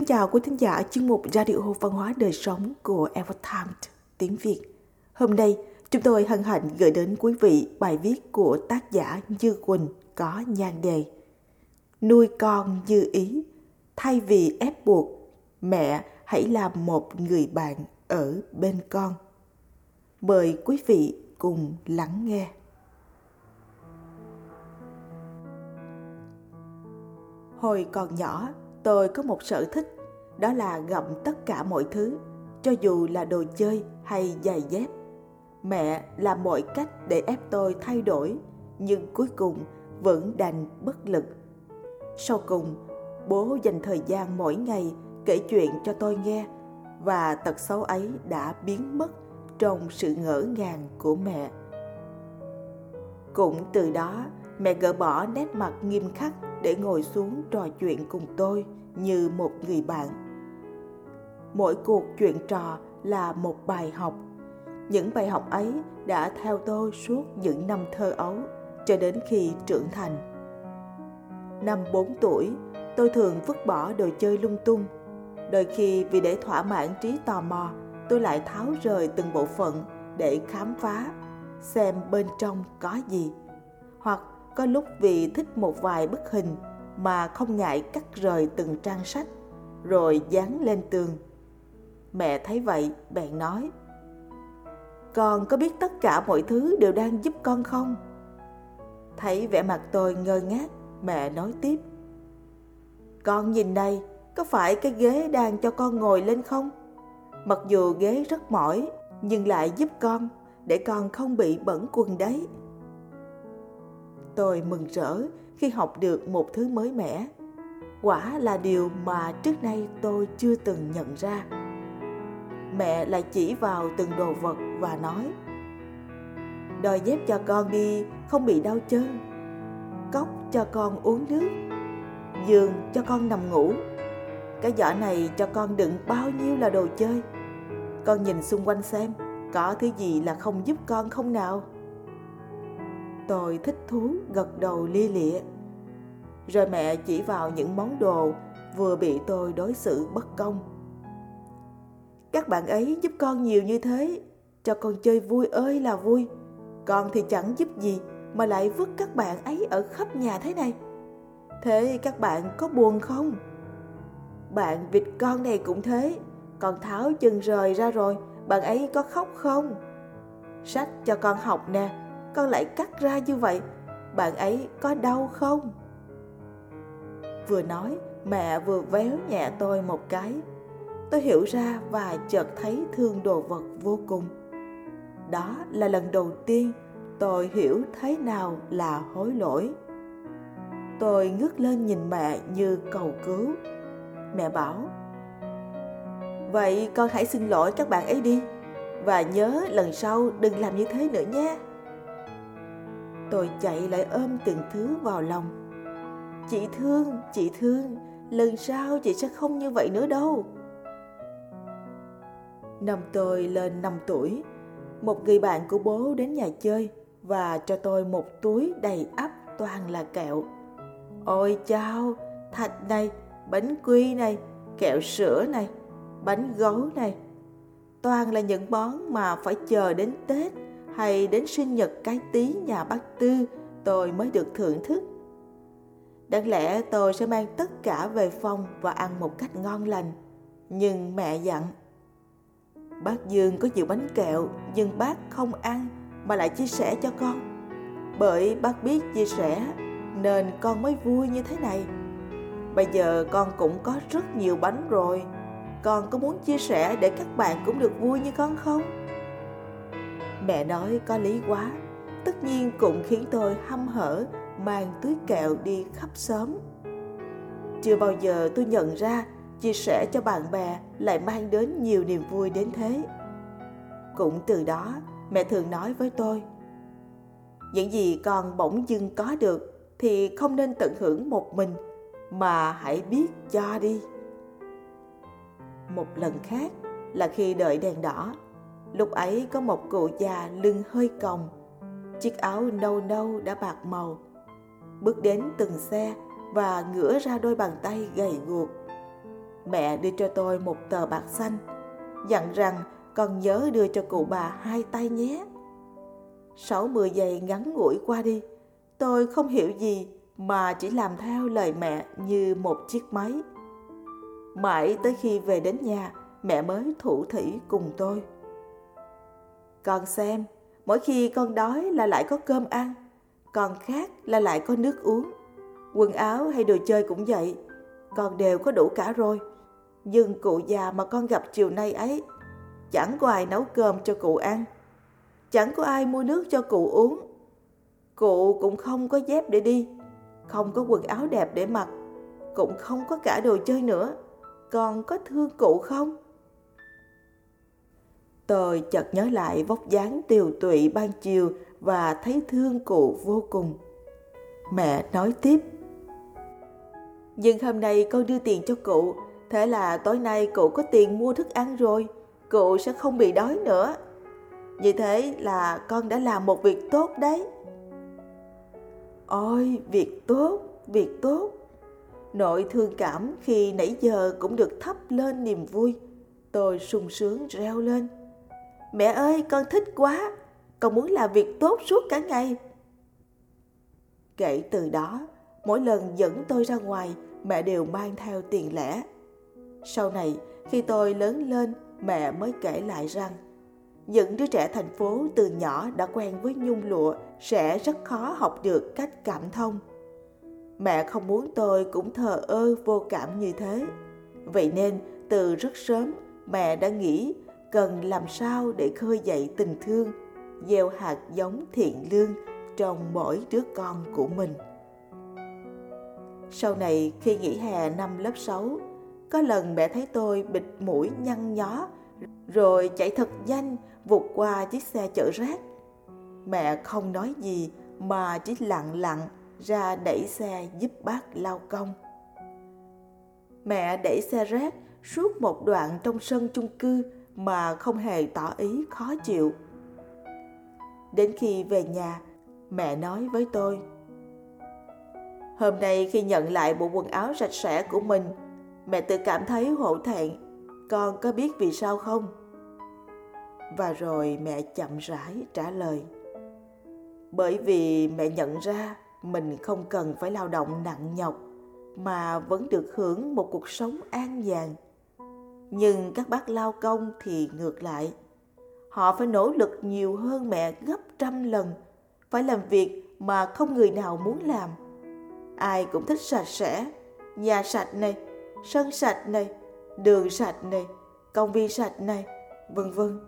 Xin chào quý thính giả chuyên mục Radio Văn hóa Đời Sống của Evertime tiếng Việt. Hôm nay, chúng tôi hân hạnh gửi đến quý vị bài viết của tác giả Như Quỳnh có nhan đề Nuôi con như ý, thay vì ép buộc, mẹ hãy làm một người bạn ở bên con. Mời quý vị cùng lắng nghe. Hồi còn nhỏ, tôi có một sở thích, đó là gặm tất cả mọi thứ, cho dù là đồ chơi hay giày dép. Mẹ làm mọi cách để ép tôi thay đổi, nhưng cuối cùng vẫn đành bất lực. Sau cùng, bố dành thời gian mỗi ngày kể chuyện cho tôi nghe và tật xấu ấy đã biến mất trong sự ngỡ ngàng của mẹ. Cũng từ đó, mẹ gỡ bỏ nét mặt nghiêm khắc để ngồi xuống trò chuyện cùng tôi như một người bạn. Mỗi cuộc chuyện trò là một bài học. Những bài học ấy đã theo tôi suốt những năm thơ ấu cho đến khi trưởng thành. Năm 4 tuổi, tôi thường vứt bỏ đồ chơi lung tung. Đôi khi vì để thỏa mãn trí tò mò, tôi lại tháo rời từng bộ phận để khám phá xem bên trong có gì, hoặc có lúc vì thích một vài bức hình mà không ngại cắt rời từng trang sách, rồi dán lên tường. Mẹ thấy vậy, bèn nói, con có biết tất cả mọi thứ đều đang giúp con không? Thấy vẻ mặt tôi ngơ ngác, mẹ nói tiếp, con nhìn đây, có phải cái ghế đang cho con ngồi lên không? Mặc dù ghế rất mỏi, nhưng lại giúp con để con không bị bẩn quần đấy tôi mừng rỡ khi học được một thứ mới mẻ. Quả là điều mà trước nay tôi chưa từng nhận ra. Mẹ lại chỉ vào từng đồ vật và nói, đòi dép cho con đi, không bị đau chân. Cốc cho con uống nước. Giường cho con nằm ngủ. Cái giỏ này cho con đựng bao nhiêu là đồ chơi? Con nhìn xung quanh xem, có thứ gì là không giúp con không nào? Tôi thích thú gật đầu lia lịa. Rồi mẹ chỉ vào những món đồ vừa bị tôi đối xử bất công. Các bạn ấy giúp con nhiều như thế, cho con chơi vui ơi là vui. Con thì chẳng giúp gì mà lại vứt các bạn ấy ở khắp nhà thế này. Thế các bạn có buồn không? Bạn vịt con này cũng thế, con tháo chân rời ra rồi, bạn ấy có khóc không? Sách cho con học nè con lại cắt ra như vậy, bạn ấy có đau không? Vừa nói, mẹ vừa véo nhẹ tôi một cái. Tôi hiểu ra và chợt thấy thương đồ vật vô cùng. Đó là lần đầu tiên tôi hiểu thế nào là hối lỗi. Tôi ngước lên nhìn mẹ như cầu cứu. Mẹ bảo, vậy con hãy xin lỗi các bạn ấy đi và nhớ lần sau đừng làm như thế nữa nhé tôi chạy lại ôm từng thứ vào lòng. Chị thương chị thương, lần sau chị sẽ không như vậy nữa đâu. Năm tôi lên 5 tuổi, một người bạn của bố đến nhà chơi và cho tôi một túi đầy ắp toàn là kẹo. Ôi chao, thạch này, bánh quy này, kẹo sữa này, bánh gấu này. Toàn là những món mà phải chờ đến tết hay đến sinh nhật cái tí nhà bác Tư, tôi mới được thưởng thức. Đáng lẽ tôi sẽ mang tất cả về phòng và ăn một cách ngon lành. Nhưng mẹ dặn. Bác Dương có nhiều bánh kẹo, nhưng bác không ăn mà lại chia sẻ cho con. Bởi bác biết chia sẻ nên con mới vui như thế này. Bây giờ con cũng có rất nhiều bánh rồi. Con có muốn chia sẻ để các bạn cũng được vui như con không? Mẹ nói có lý quá, tất nhiên cũng khiến tôi hăm hở mang túi kẹo đi khắp xóm. Chưa bao giờ tôi nhận ra chia sẻ cho bạn bè lại mang đến nhiều niềm vui đến thế. Cũng từ đó, mẹ thường nói với tôi, những gì con bỗng dưng có được thì không nên tận hưởng một mình mà hãy biết cho đi. Một lần khác là khi đợi đèn đỏ Lúc ấy có một cụ già lưng hơi còng, chiếc áo nâu nâu đã bạc màu. Bước đến từng xe và ngửa ra đôi bàn tay gầy guộc. mẹ đưa cho tôi một tờ bạc xanh, dặn rằng con nhớ đưa cho cụ bà hai tay nhé. Sáu mươi giây ngắn ngủi qua đi, tôi không hiểu gì mà chỉ làm theo lời mẹ như một chiếc máy. Mãi tới khi về đến nhà, mẹ mới thủ thỉ cùng tôi. Con xem, mỗi khi con đói là lại có cơm ăn, còn khác là lại có nước uống. Quần áo hay đồ chơi cũng vậy, con đều có đủ cả rồi. Nhưng cụ già mà con gặp chiều nay ấy, chẳng có ai nấu cơm cho cụ ăn, chẳng có ai mua nước cho cụ uống. Cụ cũng không có dép để đi, không có quần áo đẹp để mặc, cũng không có cả đồ chơi nữa. Con có thương cụ không? Tôi chợt nhớ lại vóc dáng tiều tụy ban chiều và thấy thương cụ vô cùng. Mẹ nói tiếp. Nhưng hôm nay con đưa tiền cho cụ, thế là tối nay cụ có tiền mua thức ăn rồi, cụ sẽ không bị đói nữa. Như thế là con đã làm một việc tốt đấy. Ôi, việc tốt, việc tốt. Nội thương cảm khi nãy giờ cũng được thắp lên niềm vui. Tôi sung sướng reo lên. Mẹ ơi, con thích quá, con muốn làm việc tốt suốt cả ngày. Kể từ đó, mỗi lần dẫn tôi ra ngoài, mẹ đều mang theo tiền lẻ. Sau này, khi tôi lớn lên, mẹ mới kể lại rằng những đứa trẻ thành phố từ nhỏ đã quen với nhung lụa sẽ rất khó học được cách cảm thông. Mẹ không muốn tôi cũng thờ ơ vô cảm như thế. Vậy nên từ rất sớm mẹ đã nghĩ cần làm sao để khơi dậy tình thương, gieo hạt giống thiện lương trong mỗi đứa con của mình. Sau này khi nghỉ hè năm lớp 6, có lần mẹ thấy tôi bịt mũi nhăn nhó rồi chạy thật nhanh vụt qua chiếc xe chở rác. Mẹ không nói gì mà chỉ lặng lặng ra đẩy xe giúp bác lao công. Mẹ đẩy xe rác suốt một đoạn trong sân chung cư mà không hề tỏ ý khó chịu. Đến khi về nhà, mẹ nói với tôi Hôm nay khi nhận lại bộ quần áo sạch sẽ của mình, mẹ tự cảm thấy hổ thẹn. Con có biết vì sao không? Và rồi mẹ chậm rãi trả lời. Bởi vì mẹ nhận ra mình không cần phải lao động nặng nhọc mà vẫn được hưởng một cuộc sống an nhàn. Nhưng các bác lao công thì ngược lại. Họ phải nỗ lực nhiều hơn mẹ gấp trăm lần, phải làm việc mà không người nào muốn làm. Ai cũng thích sạch sẽ, nhà sạch này, sân sạch này, đường sạch này, công viên sạch này, vân vân.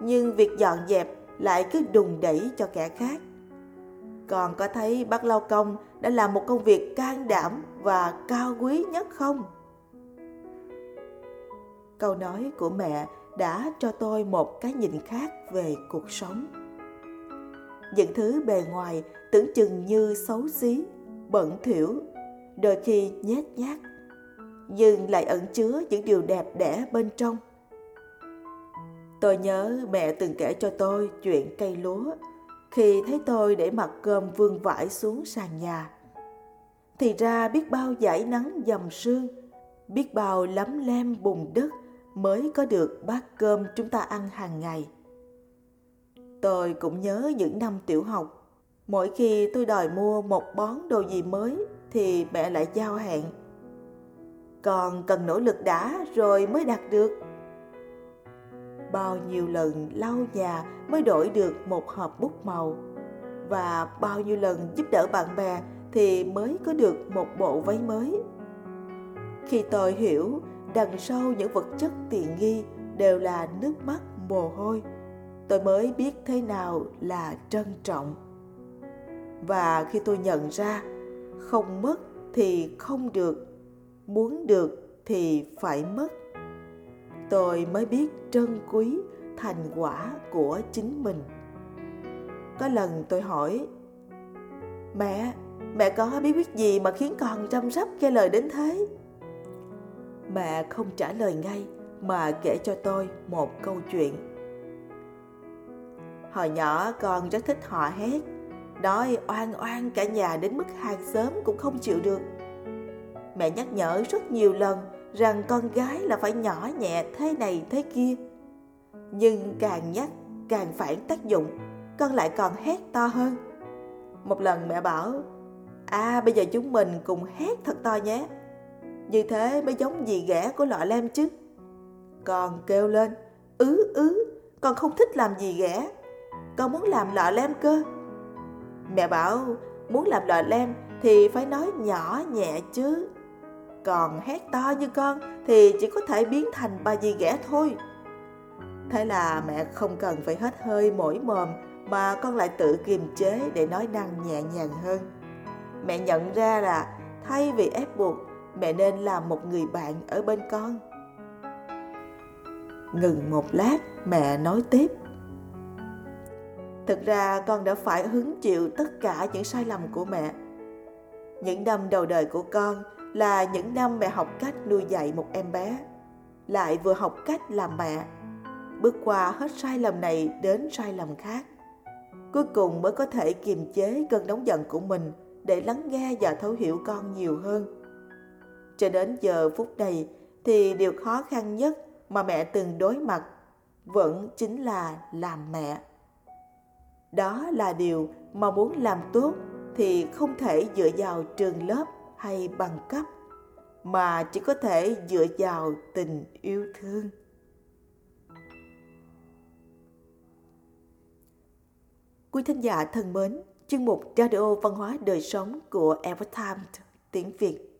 Nhưng việc dọn dẹp lại cứ đùng đẩy cho kẻ khác. Còn có thấy bác lao công đã làm một công việc can đảm và cao quý nhất không? Câu nói của mẹ đã cho tôi một cái nhìn khác về cuộc sống. Những thứ bề ngoài tưởng chừng như xấu xí, bẩn thỉu, đôi khi nhét nhát, nhưng lại ẩn chứa những điều đẹp đẽ bên trong. Tôi nhớ mẹ từng kể cho tôi chuyện cây lúa khi thấy tôi để mặt cơm vương vãi xuống sàn nhà. Thì ra biết bao dải nắng dầm sương, biết bao lấm lem bùn đất mới có được bát cơm chúng ta ăn hàng ngày. Tôi cũng nhớ những năm tiểu học, mỗi khi tôi đòi mua một bón đồ gì mới thì mẹ lại giao hẹn. Còn cần nỗ lực đã rồi mới đạt được. Bao nhiêu lần lau nhà mới đổi được một hộp bút màu và bao nhiêu lần giúp đỡ bạn bè thì mới có được một bộ váy mới. Khi tôi hiểu đằng sau những vật chất tiện nghi đều là nước mắt, mồ hôi. Tôi mới biết thế nào là trân trọng. Và khi tôi nhận ra không mất thì không được, muốn được thì phải mất, tôi mới biết trân quý thành quả của chính mình. Có lần tôi hỏi, mẹ mẹ có bí quyết gì mà khiến con chăm sóc nghe lời đến thế? Mẹ không trả lời ngay mà kể cho tôi một câu chuyện. Hồi nhỏ con rất thích họ hét, đói oan oan cả nhà đến mức hàng xóm cũng không chịu được. Mẹ nhắc nhở rất nhiều lần rằng con gái là phải nhỏ nhẹ thế này thế kia nhưng càng nhắc càng phản tác dụng con lại còn hét to hơn một lần mẹ bảo à bây giờ chúng mình cùng hét thật to nhé như thế mới giống gì ghẻ của lọ lem chứ. Con kêu lên, ứ ứ, con không thích làm gì ghẻ. Con muốn làm lọ lem cơ. Mẹ bảo, muốn làm lọ lem thì phải nói nhỏ nhẹ chứ. Còn hét to như con thì chỉ có thể biến thành bà dì ghẻ thôi. Thế là mẹ không cần phải hết hơi mỗi mồm mà con lại tự kiềm chế để nói năng nhẹ nhàng hơn. Mẹ nhận ra là thay vì ép buộc mẹ nên làm một người bạn ở bên con. Ngừng một lát, mẹ nói tiếp. Thực ra con đã phải hứng chịu tất cả những sai lầm của mẹ. Những năm đầu đời của con là những năm mẹ học cách nuôi dạy một em bé, lại vừa học cách làm mẹ, bước qua hết sai lầm này đến sai lầm khác. Cuối cùng mới có thể kiềm chế cơn nóng giận của mình để lắng nghe và thấu hiểu con nhiều hơn cho đến giờ phút này thì điều khó khăn nhất mà mẹ từng đối mặt vẫn chính là làm mẹ. Đó là điều mà muốn làm tốt thì không thể dựa vào trường lớp hay bằng cấp, mà chỉ có thể dựa vào tình yêu thương. Quý thính giả thân mến, chương mục radio văn hóa đời sống của Evertime tiếng Việt